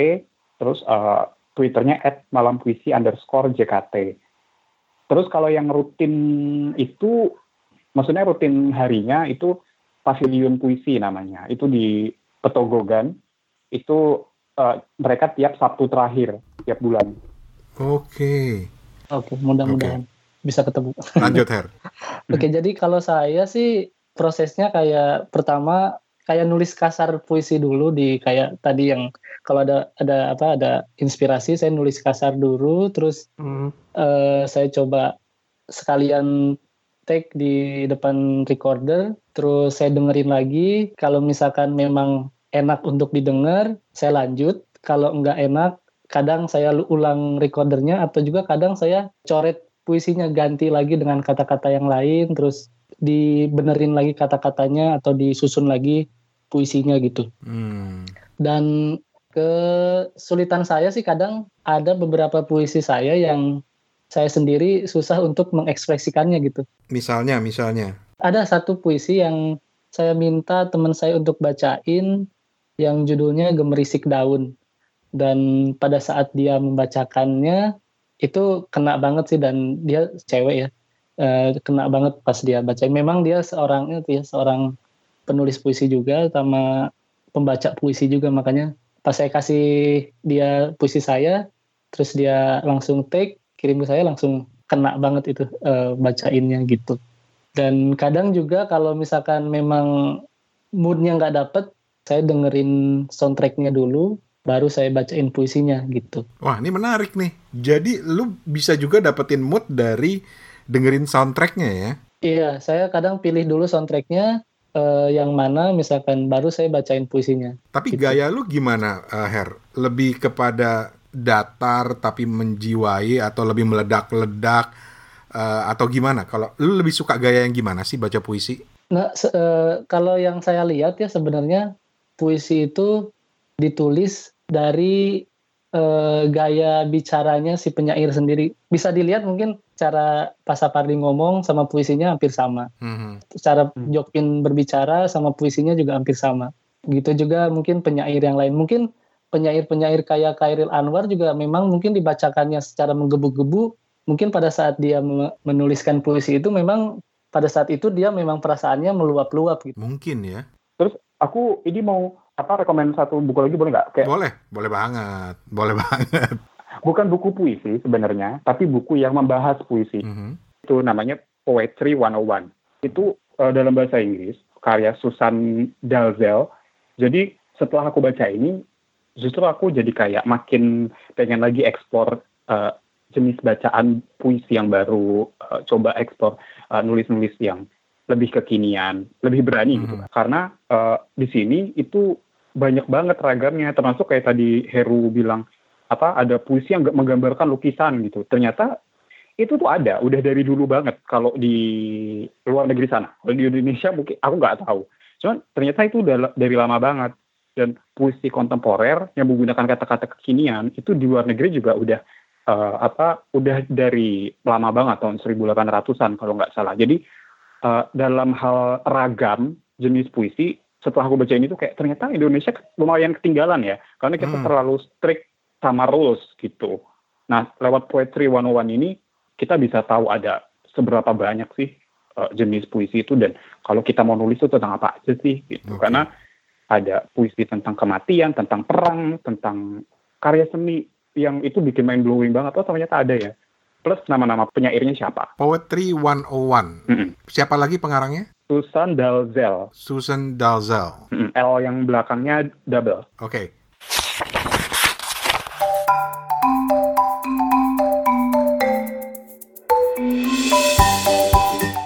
terus eh, Twitternya at malampuisi underscore JKT. Terus kalau yang rutin itu, maksudnya rutin harinya itu Pavilion Puisi namanya. Itu di Petogogan. Itu eh, mereka tiap Sabtu terakhir, tiap bulan. Oke. oke, mudah-mudahan bisa ketemu. Lanjut Her. Oke, jadi kalau saya sih prosesnya kayak pertama kayak nulis kasar puisi dulu di kayak tadi yang kalau ada ada apa ada inspirasi saya nulis kasar dulu terus Hmm. eh, saya coba sekalian take di depan recorder terus saya dengerin lagi. Kalau misalkan memang enak untuk didengar, saya lanjut. Kalau nggak enak, kadang saya ulang recordernya atau juga kadang saya coret puisinya ganti lagi dengan kata-kata yang lain, terus dibenerin lagi kata-katanya atau disusun lagi puisinya gitu. Hmm. Dan kesulitan saya sih kadang ada beberapa puisi saya yang saya sendiri susah untuk mengekspresikannya gitu. Misalnya, misalnya. Ada satu puisi yang saya minta teman saya untuk bacain yang judulnya Gemerisik Daun. Dan pada saat dia membacakannya itu kena banget sih dan dia cewek ya. E, kena banget pas dia baca. Memang dia seorang itu ya, seorang penulis puisi juga sama pembaca puisi juga makanya pas saya kasih dia puisi saya terus dia langsung take kirim ke saya langsung kena banget itu e, bacainnya gitu. Dan kadang juga kalau misalkan memang moodnya nggak dapet, saya dengerin soundtracknya dulu, baru saya bacain puisinya gitu. Wah, ini menarik nih. Jadi lu bisa juga dapetin mood dari dengerin soundtracknya ya? Iya, saya kadang pilih dulu soundtracknya uh, yang mana, misalkan baru saya bacain puisinya. Tapi gitu. gaya lu gimana, uh, Her? Lebih kepada datar tapi menjiwai atau lebih meledak-ledak uh, atau gimana? Kalau lu lebih suka gaya yang gimana sih baca puisi? Nah, uh, kalau yang saya lihat ya sebenarnya puisi itu ditulis dari uh, gaya bicaranya si penyair sendiri. Bisa dilihat mungkin cara Pak Sapardi ngomong sama puisinya hampir sama. Mm-hmm. Cara mm. Jokin berbicara sama puisinya juga hampir sama. Gitu juga mungkin penyair yang lain. Mungkin penyair-penyair kayak Kairil Anwar juga memang mungkin dibacakannya secara menggebu-gebu. Mungkin pada saat dia menuliskan puisi itu memang pada saat itu dia memang perasaannya meluap-luap gitu. Mungkin ya. Terus aku ini mau apa rekomend satu buku lagi boleh nggak? Kayak, boleh, boleh banget, boleh banget. Bukan buku puisi sebenarnya, tapi buku yang membahas puisi. Mm -hmm. Itu namanya Poetry 101. Itu uh, dalam bahasa Inggris, karya Susan Dalzell. Jadi setelah aku baca ini, justru aku jadi kayak makin pengen lagi ekspor uh, jenis bacaan puisi yang baru, uh, coba ekspor nulis-nulis uh, yang lebih kekinian, lebih berani mm -hmm. gitu. Karena uh, di sini itu banyak banget ragamnya termasuk kayak tadi Heru bilang apa ada puisi yang menggambarkan lukisan gitu. Ternyata itu tuh ada udah dari dulu banget kalau di luar negeri sana. Kalau di Indonesia mungkin aku nggak tahu. Cuman ternyata itu udah dari lama banget. Dan puisi kontemporer yang menggunakan kata-kata kekinian itu di luar negeri juga udah uh, apa udah dari lama banget tahun 1800-an kalau nggak salah. Jadi uh, dalam hal ragam jenis puisi setelah aku baca ini tuh kayak ternyata Indonesia lumayan ketinggalan ya. Karena kita hmm. terlalu strict sama rules gitu. Nah lewat poetry 101 ini kita bisa tahu ada seberapa banyak sih uh, jenis puisi itu dan kalau kita mau nulis itu tentang apa aja sih gitu okay. karena ada puisi tentang kematian, tentang perang, tentang karya seni yang itu bikin mind blowing banget. Oh ternyata ada ya. Plus nama-nama penyairnya siapa? Poetry 101. Mm -hmm. Siapa lagi pengarangnya? Susan Dalzell. Susan Dalzell. L yang belakangnya double. Oke. Okay.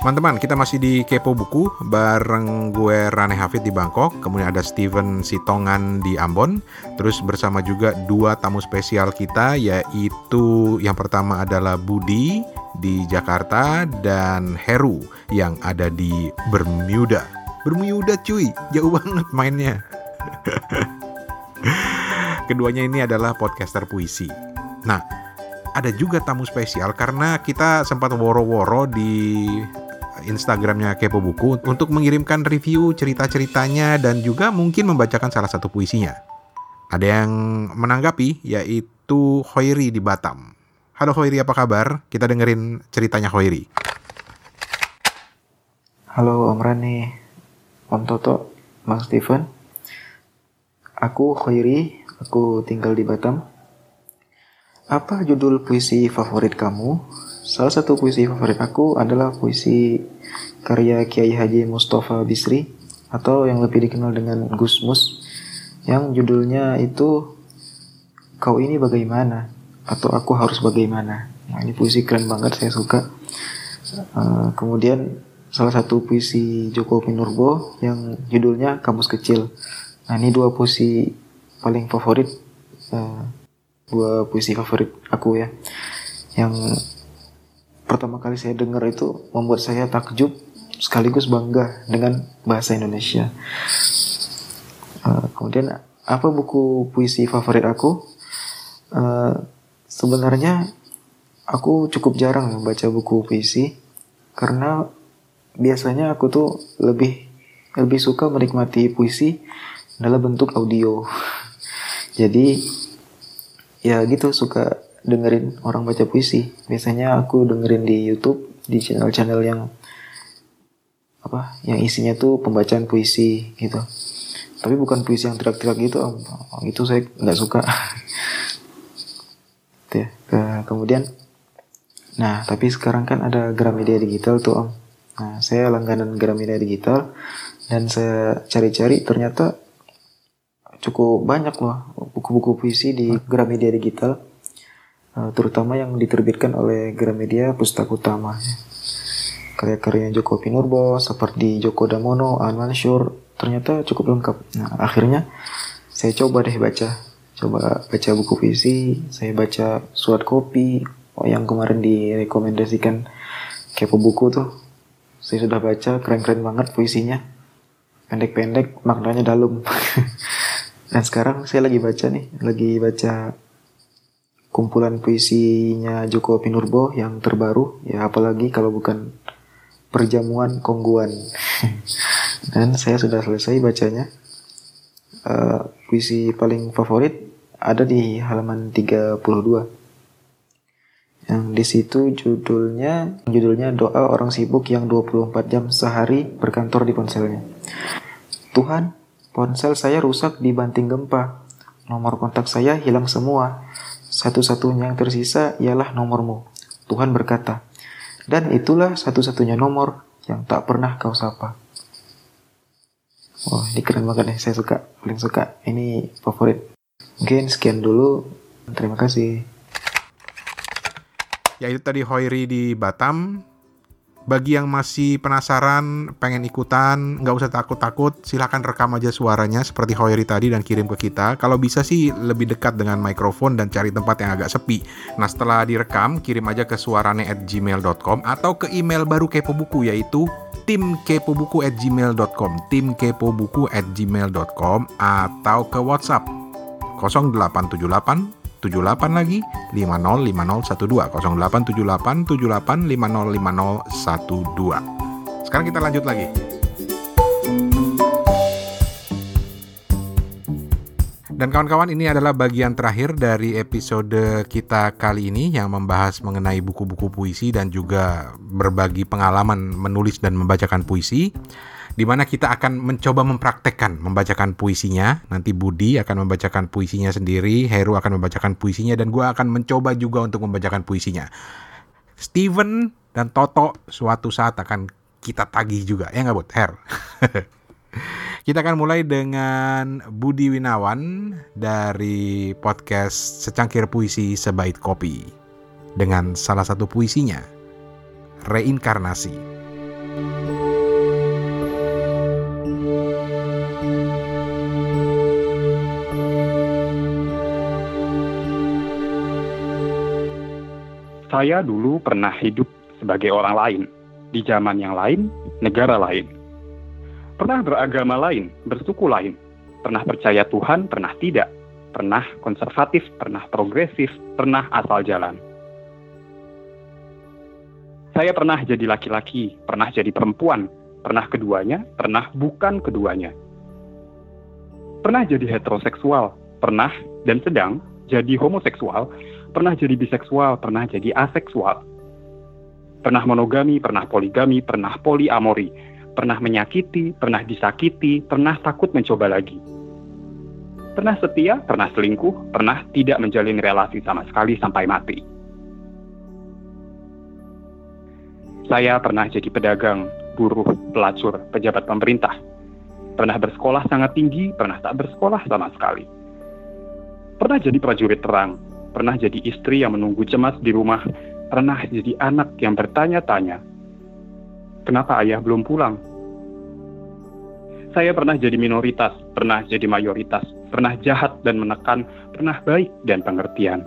Teman-teman, kita masih di Kepo Buku bareng gue Rane Hafid di Bangkok, kemudian ada Steven Sitongan di Ambon, terus bersama juga dua tamu spesial kita yaitu yang pertama adalah Budi di Jakarta dan Heru yang ada di Bermuda. Bermuda cuy, jauh banget mainnya. Keduanya ini adalah podcaster puisi. Nah, ada juga tamu spesial karena kita sempat woro-woro di Instagramnya Kepo Buku untuk mengirimkan review cerita-ceritanya dan juga mungkin membacakan salah satu puisinya. Ada yang menanggapi yaitu Hoiri di Batam. Halo Hoiri, apa kabar? Kita dengerin ceritanya Hoiri. Halo Om Rani, Om Toto, Mas Steven. Aku Hoiri, aku tinggal di Batam. Apa judul puisi favorit kamu? Salah satu puisi favorit aku adalah puisi karya Kiai Haji Mustafa Bisri atau yang lebih dikenal dengan Gus Mus yang judulnya itu Kau ini bagaimana atau aku harus bagaimana. Nah, ini puisi keren banget saya suka. Uh, kemudian salah satu puisi Joko Pinurbo yang judulnya Kamus Kecil. Nah ini dua puisi paling favorit, uh, dua puisi favorit aku ya, yang pertama kali saya dengar itu membuat saya takjub sekaligus bangga dengan bahasa Indonesia. Uh, kemudian apa buku puisi favorit aku? Uh, sebenarnya aku cukup jarang membaca buku puisi karena biasanya aku tuh lebih lebih suka menikmati puisi dalam bentuk audio. Jadi ya gitu suka dengerin orang baca puisi. Biasanya aku dengerin di YouTube di channel-channel yang apa yang isinya tuh pembacaan puisi gitu. Tapi bukan puisi yang teriak-teriak gitu om. Itu saya nggak suka. ya. Kemudian Nah, tapi sekarang kan ada Gramedia Digital tuh Om. Nah, saya langganan Gramedia Digital dan saya cari-cari ternyata cukup banyak loh buku-buku puisi di Gramedia Digital. Uh, terutama yang diterbitkan oleh Gramedia Pustaka Utama. Karya-karya Joko Pinurbo seperti Joko Damono, An Mansur ternyata cukup lengkap. Nah, akhirnya saya coba deh baca. Coba baca buku puisi, saya baca surat kopi, oh, yang kemarin direkomendasikan kepo buku tuh saya sudah baca keren-keren banget puisinya pendek-pendek maknanya dalam dan sekarang saya lagi baca nih lagi baca kumpulan puisinya Joko Pinurbo yang terbaru ya apalagi kalau bukan perjamuan kongguan dan saya sudah selesai bacanya uh, puisi paling favorit ada di halaman 32 yang di situ judulnya judulnya doa orang sibuk yang 24 jam sehari berkantor di ponselnya. Tuhan, ponsel saya rusak dibanting gempa. Nomor kontak saya hilang semua. Satu-satunya yang tersisa ialah nomormu. Tuhan berkata, dan itulah satu-satunya nomor yang tak pernah kau sapa. Wah, ini keren banget nih. Saya suka, paling suka. Ini favorit. Mungkin sekian dulu. Terima kasih. Ya itu tadi Hoiri di Batam. Bagi yang masih penasaran, pengen ikutan, nggak usah takut-takut, silahkan rekam aja suaranya seperti Hoiri tadi dan kirim ke kita. Kalau bisa sih lebih dekat dengan mikrofon dan cari tempat yang agak sepi. Nah setelah direkam, kirim aja ke suarane at gmail.com atau ke email baru Kepo Buku yaitu timkepobuku at gmail.com timkepobuku at gmail.com atau ke WhatsApp 0878 78 lagi 505012 0878 78 505012 Sekarang kita lanjut lagi. Dan kawan-kawan ini adalah bagian terakhir dari episode kita kali ini yang membahas mengenai buku-buku puisi dan juga berbagi pengalaman menulis dan membacakan puisi di mana kita akan mencoba mempraktekkan membacakan puisinya. Nanti Budi akan membacakan puisinya sendiri, Heru akan membacakan puisinya, dan gue akan mencoba juga untuk membacakan puisinya. Steven dan Toto suatu saat akan kita tagih juga, ya nggak Bud? Her. kita akan mulai dengan Budi Winawan dari podcast Secangkir Puisi Sebaik Kopi dengan salah satu puisinya, Reinkarnasi. Saya dulu pernah hidup sebagai orang lain, di zaman yang lain, negara lain. Pernah beragama lain, bersuku lain, pernah percaya Tuhan, pernah tidak, pernah konservatif, pernah progresif, pernah asal jalan. Saya pernah jadi laki-laki, pernah jadi perempuan, pernah keduanya, pernah bukan keduanya. Pernah jadi heteroseksual, pernah dan sedang jadi homoseksual, pernah jadi biseksual, pernah jadi aseksual, pernah monogami, pernah poligami, pernah poliamori, pernah menyakiti, pernah disakiti, pernah takut mencoba lagi. Pernah setia, pernah selingkuh, pernah tidak menjalin relasi sama sekali sampai mati. Saya pernah jadi pedagang, buruh, pelacur, pejabat pemerintah. Pernah bersekolah sangat tinggi, pernah tak bersekolah sama sekali. Pernah jadi prajurit terang, pernah jadi istri yang menunggu cemas di rumah, pernah jadi anak yang bertanya-tanya, Kenapa ayah belum pulang? Saya pernah jadi minoritas, pernah jadi mayoritas, pernah jahat dan menekan, pernah baik dan pengertian.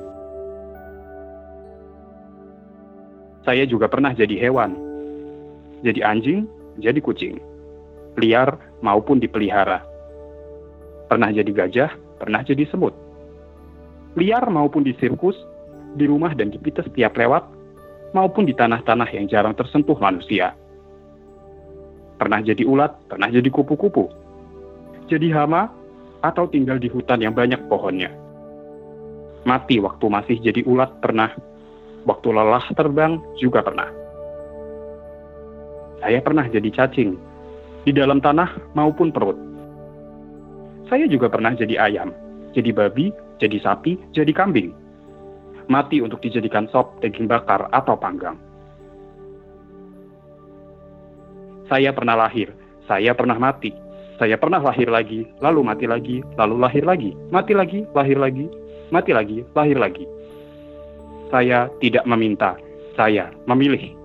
Saya juga pernah jadi hewan, jadi anjing, jadi kucing, liar maupun dipelihara. Pernah jadi gajah, pernah jadi semut. Liar maupun di sirkus, di rumah dan di pita setiap lewat, maupun di tanah-tanah yang jarang tersentuh manusia. Pernah jadi ulat, pernah jadi kupu-kupu. Jadi hama, atau tinggal di hutan yang banyak pohonnya. Mati waktu masih jadi ulat pernah, waktu lelah terbang juga pernah. Saya pernah jadi cacing, di dalam tanah maupun perut. Saya juga pernah jadi ayam, jadi babi, jadi sapi, jadi kambing. Mati untuk dijadikan sop, daging bakar, atau panggang. Saya pernah lahir, saya pernah mati, saya pernah lahir lagi, lalu mati lagi, lalu lahir lagi, mati lagi, lahir lagi, mati lagi, lahir lagi. Saya tidak meminta, saya memilih.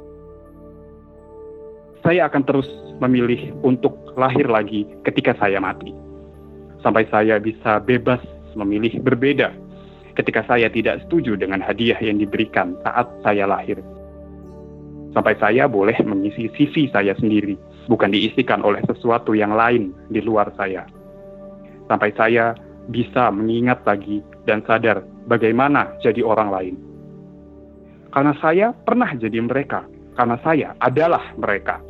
Saya akan terus memilih untuk lahir lagi ketika saya mati. Sampai saya bisa bebas memilih berbeda ketika saya tidak setuju dengan hadiah yang diberikan saat saya lahir sampai saya boleh mengisi CV saya sendiri, bukan diisikan oleh sesuatu yang lain di luar saya. Sampai saya bisa mengingat lagi dan sadar bagaimana jadi orang lain. Karena saya pernah jadi mereka, karena saya adalah mereka.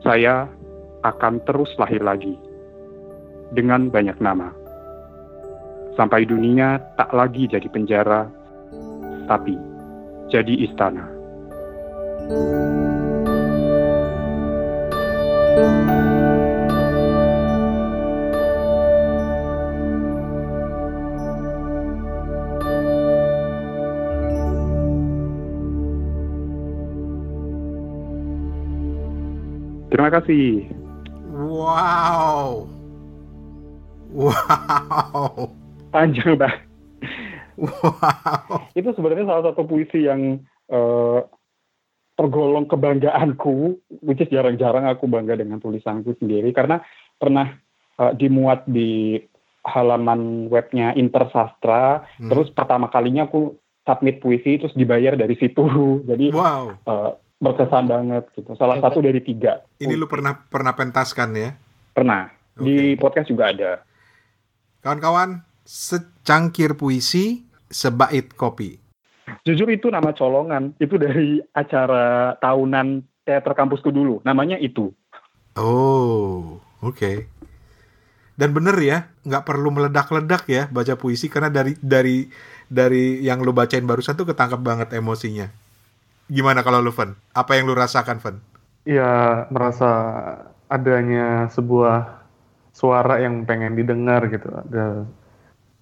Saya akan terus lahir lagi dengan banyak nama. Sampai dunia tak lagi jadi penjara, tapi jadi istana. Terima kasih. Wow. Wow. Panjang banget. Wow. itu sebenarnya salah satu puisi yang uh, tergolong kebanggaanku, which is jarang-jarang aku bangga dengan tulisanku sendiri karena pernah uh, dimuat di halaman webnya Intersastra, hmm. terus pertama kalinya aku submit puisi terus dibayar dari situ, jadi wow. uh, berkesan banget gitu. Salah satu dari tiga. Ini lu pernah pernah pentaskan ya? Pernah. Okay. Di podcast juga ada. Kawan-kawan, secangkir puisi Sebait Kopi. Jujur itu nama colongan. Itu dari acara tahunan teater kampusku dulu. Namanya itu. Oh, oke. Okay. Dan bener ya, nggak perlu meledak-ledak ya baca puisi karena dari dari dari yang lu bacain barusan tuh ketangkap banget emosinya. Gimana kalau lu, Fen? Apa yang lu rasakan, Fen? Ya, merasa adanya sebuah suara yang pengen didengar gitu. Ada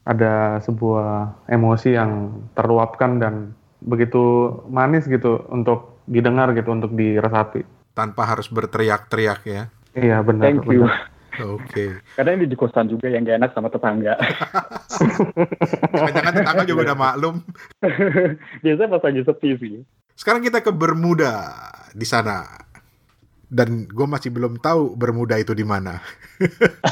ada sebuah emosi yang terluapkan dan begitu manis gitu untuk didengar gitu untuk diresapi tanpa harus berteriak-teriak ya iya benar thank you Oke. Okay. Karena ini di kosan juga yang gak enak sama tetangga. Jangan tetangga juga udah maklum. Biasanya pas lagi sepi sih. Sekarang kita ke Bermuda di sana. Dan gue masih belum tahu Bermuda itu di mana.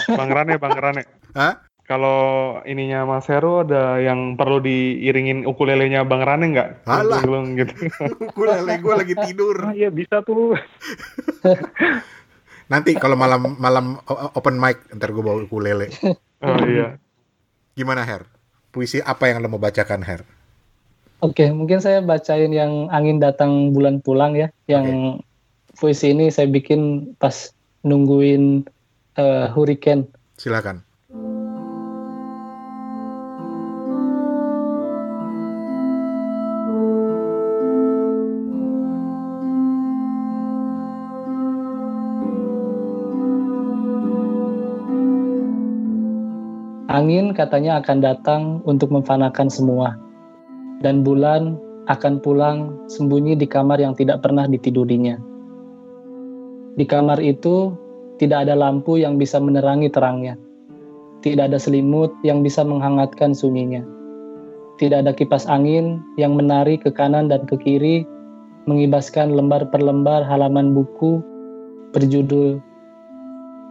bang Rane, Bang Rane. Hah? kalau ininya Mas Heru ada yang perlu diiringin ukulelenya Bang Rane nggak? Alah, gitu. ukulele gue lagi tidur. Ah, iya bisa tuh. Nanti kalau malam malam open mic ntar gue bawa ukulele. Oh iya. Gimana Her? Puisi apa yang lo mau bacakan Her? Oke, mungkin saya bacain yang angin datang bulan pulang ya. Yang okay. Puisi ini saya bikin pas nungguin uh, hurricane. Silakan. Angin katanya akan datang untuk memfanakan semua. Dan bulan akan pulang sembunyi di kamar yang tidak pernah ditidurinya. Di kamar itu tidak ada lampu yang bisa menerangi terangnya. Tidak ada selimut yang bisa menghangatkan sunyinya. Tidak ada kipas angin yang menari ke kanan dan ke kiri mengibaskan lembar per lembar halaman buku berjudul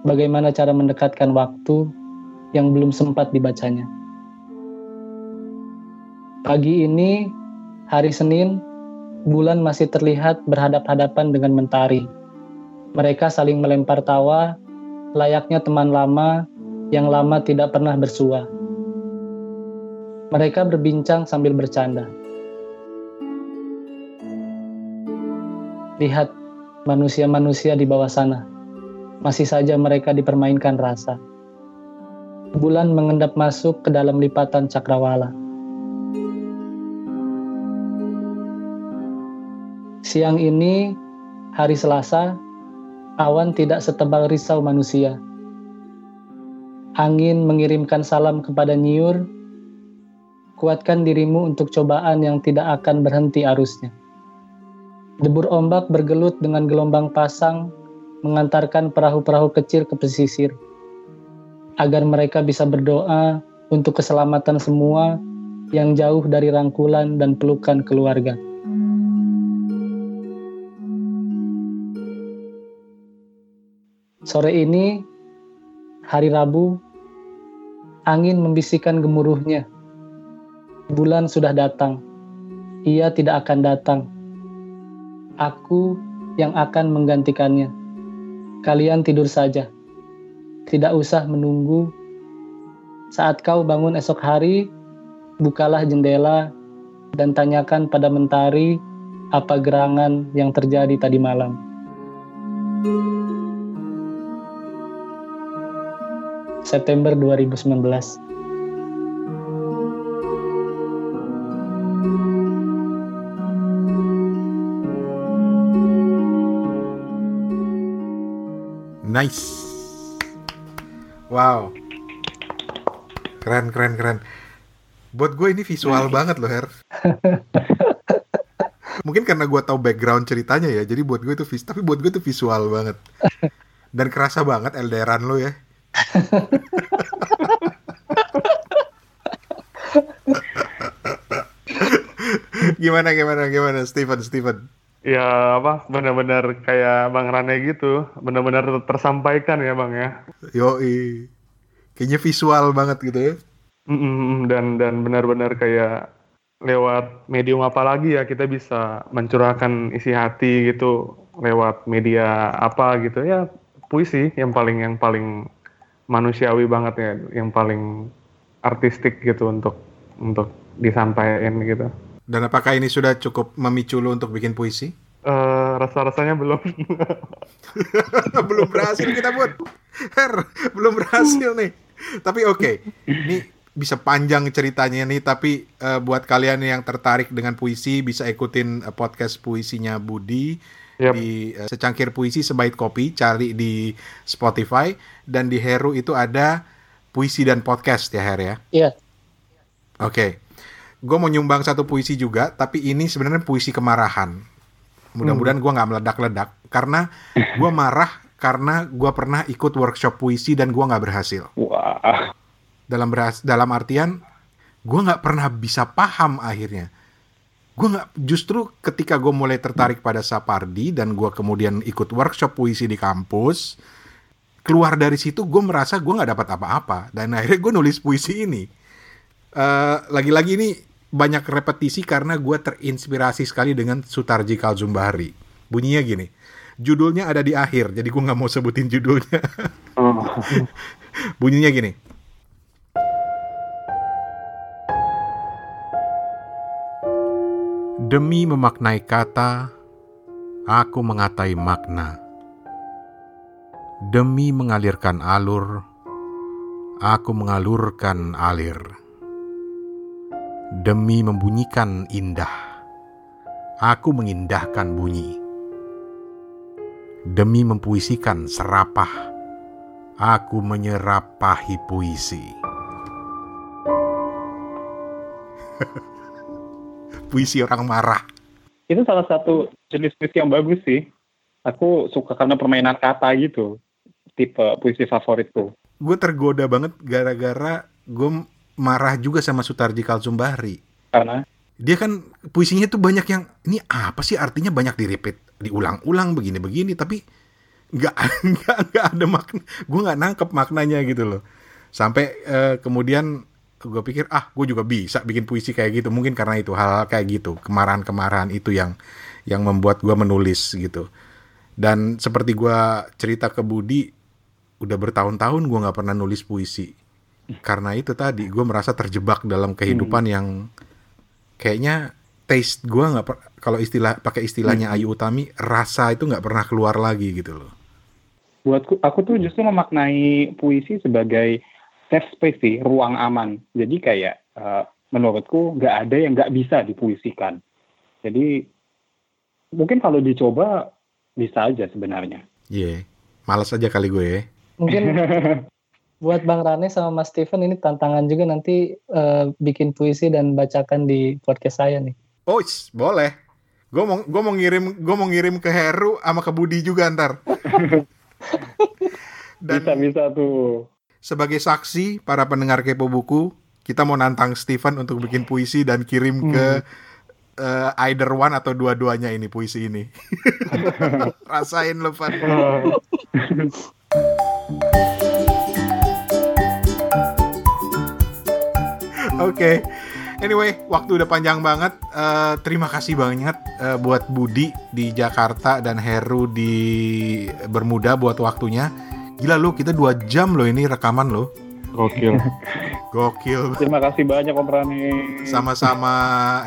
Bagaimana Cara Mendekatkan Waktu yang belum sempat dibacanya. Pagi ini, hari Senin, bulan masih terlihat berhadap-hadapan dengan mentari. Mereka saling melempar tawa, layaknya teman lama yang lama tidak pernah bersua. Mereka berbincang sambil bercanda. Lihat manusia-manusia di bawah sana. Masih saja mereka dipermainkan rasa. Bulan mengendap masuk ke dalam lipatan cakrawala. Siang ini, hari Selasa, awan tidak setebal risau manusia. Angin mengirimkan salam kepada Nyiur, kuatkan dirimu untuk cobaan yang tidak akan berhenti arusnya. Debur ombak bergelut dengan gelombang pasang, mengantarkan perahu-perahu kecil ke pesisir, agar mereka bisa berdoa untuk keselamatan semua yang jauh dari rangkulan dan pelukan keluarga. Sore ini, hari Rabu, angin membisikkan gemuruhnya. Bulan sudah datang. Ia tidak akan datang. Aku yang akan menggantikannya. Kalian tidur saja. Tidak usah menunggu. Saat kau bangun esok hari, bukalah jendela dan tanyakan pada mentari apa gerangan yang terjadi tadi malam. September 2019. Nice. Wow. Keren, keren, keren. Buat gue ini visual banget loh, Her. Mungkin karena gue tahu background ceritanya ya, jadi buat gue itu vis, tapi buat gue itu visual banget. Dan kerasa banget LDRan lo ya. Gimana gimana gimana Steven Steven Ya apa benar-benar kayak Bang Rane gitu, benar-benar tersampaikan ya Bang ya. Yoi. Kayaknya visual banget gitu ya. Mm-mm, dan dan benar-benar kayak lewat medium apa lagi ya kita bisa mencurahkan isi hati gitu lewat media apa gitu ya puisi yang paling yang paling manusiawi banget ya, yang paling artistik gitu untuk untuk disampaikan gitu. Dan apakah ini sudah cukup memicu lu untuk bikin puisi? Uh, rasa-rasanya belum. belum berhasil kita buat. Her, belum berhasil nih. Tapi oke, okay. ini bisa panjang ceritanya nih. Tapi uh, buat kalian yang tertarik dengan puisi, bisa ikutin uh, podcast puisinya Budi yep. di uh, secangkir puisi sebaik kopi. Cari di Spotify dan di Heru itu ada puisi dan podcast ya Her ya. Iya. Oke. Okay gue mau nyumbang satu puisi juga, tapi ini sebenarnya puisi kemarahan. Mudah-mudahan gue nggak meledak-ledak, karena gue marah karena gue pernah ikut workshop puisi dan gue nggak berhasil. Wah. Dalam berhas dalam artian, gue nggak pernah bisa paham akhirnya. Gue nggak justru ketika gue mulai tertarik pada Sapardi dan gue kemudian ikut workshop puisi di kampus, keluar dari situ gue merasa gue nggak dapat apa-apa dan akhirnya gue nulis puisi ini. Uh, lagi-lagi ini banyak repetisi karena gue terinspirasi sekali dengan Sutarji Kalzumbahri. Bunyinya gini, judulnya ada di akhir, jadi gue nggak mau sebutin judulnya. Oh. Bunyinya gini. Demi memaknai kata, aku mengatai makna. Demi mengalirkan alur, aku mengalurkan alir demi membunyikan indah. Aku mengindahkan bunyi. Demi mempuisikan serapah, aku menyerapahi puisi. puisi orang marah. Itu salah satu jenis puisi yang bagus sih. Aku suka karena permainan kata gitu. Tipe puisi favoritku. Gue tergoda banget gara-gara gue marah juga sama Sutarji Kalsumbahri. Karena? dia kan puisinya tuh banyak yang ini apa sih artinya banyak di repeat diulang-ulang begini-begini tapi nggak nggak nggak ada makna gue nggak nangkep maknanya gitu loh sampai eh, kemudian gue pikir ah gue juga bisa bikin puisi kayak gitu mungkin karena itu hal, -hal kayak gitu kemarahan-kemarahan itu yang yang membuat gue menulis gitu dan seperti gue cerita ke Budi udah bertahun-tahun gue nggak pernah nulis puisi karena itu tadi gue merasa terjebak dalam kehidupan hmm. yang kayaknya taste gue nggak kalau istilah pakai istilahnya hmm. Ayu Utami rasa itu nggak pernah keluar lagi gitu loh buatku aku tuh justru memaknai puisi sebagai safe space sih ruang aman jadi kayak uh, menurutku nggak ada yang nggak bisa dipuisikan jadi mungkin kalau dicoba bisa aja sebenarnya iya yeah. malas aja kali gue ya mungkin buat Bang Rane sama Mas Steven ini tantangan juga nanti uh, bikin puisi dan bacakan di podcast saya nih. Oh, boleh. Gue mau gue mau ngirim gue mau ngirim ke Heru sama ke Budi juga ntar. dan bisa bisa tuh. Sebagai saksi para pendengar kepo buku, kita mau nantang Steven untuk bikin puisi dan kirim hmm. ke uh, either one atau dua-duanya ini puisi ini. Rasain lo, Van. Oke. Okay. Anyway, waktu udah panjang banget. Uh, terima kasih banget uh, buat Budi di Jakarta dan Heru di Bermuda buat waktunya. Gila lu, kita dua jam loh ini rekaman loh. Gokil. Gokil. Terima kasih banyak Om Rani. Sama-sama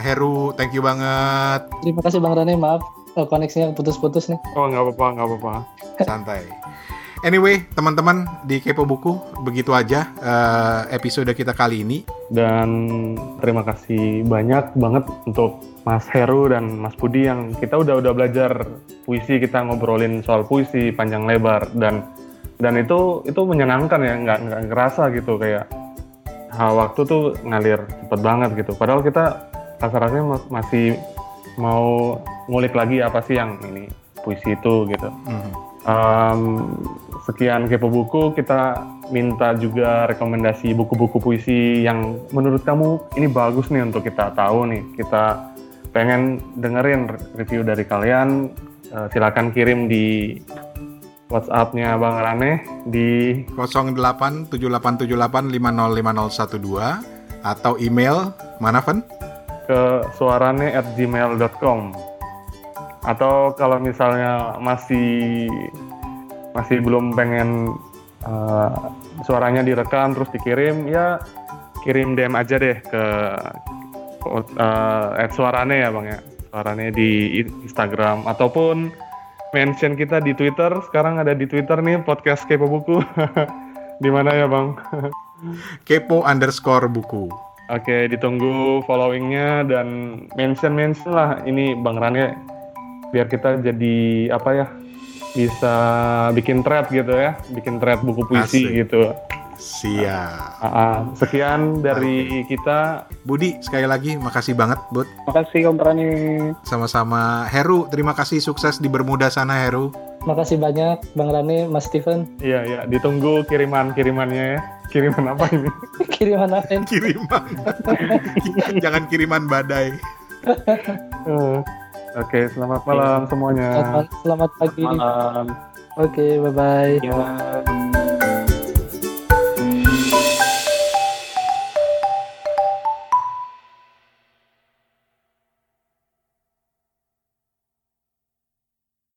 Heru, thank you banget. Terima kasih Bang Rani, maaf koneksinya putus-putus nih. Oh nggak apa-apa, nggak apa-apa. Santai. Anyway, teman-teman di Kepo Buku, begitu aja uh, episode kita kali ini. Dan terima kasih banyak banget untuk Mas Heru dan Mas Budi yang kita udah udah belajar puisi, kita ngobrolin soal puisi panjang lebar dan dan itu itu menyenangkan ya, nggak nggak ngerasa gitu kayak ha, waktu tuh ngalir cepet banget gitu. Padahal kita rasa-rasanya masih mau ngulik lagi apa sih yang ini puisi itu gitu. Mm -hmm. um, sekian kepo buku kita minta juga rekomendasi buku-buku puisi yang menurut kamu ini bagus nih untuk kita tahu nih kita pengen dengerin review dari kalian uh, silakan kirim di WhatsApp-nya Bang Rane di 087878505012 atau email mana Van? ke suarane at gmail.com atau kalau misalnya masih masih belum pengen uh, suaranya direkam terus dikirim ya kirim DM aja deh ke uh, suarane ya bang ya suarane di Instagram ataupun mention kita di Twitter. Sekarang ada di Twitter nih podcast kepo buku. Di mana ya bang? Kepo underscore buku. Oke, ditunggu followingnya dan mention mention lah. Ini Bang Rane biar kita jadi apa ya bisa bikin thread gitu ya, bikin thread buku puisi Asik. gitu. Siap. Uh, uh, sekian dari kita. Budi, sekali lagi makasih banget, Bud. Makasih Om Rani. Sama-sama. Heru, terima kasih sukses di Bermuda sana, Heru. Makasih banyak Bang Rani, Mas Steven. Iya, iya, ditunggu kiriman-kirimannya ya. Kiriman apa ini? kiriman apa ini? Kiriman. Jangan kiriman badai. uh. Oke, selamat malam semuanya. Selamat, selamat pagi. Selamat malam. Oke, bye bye. Ya.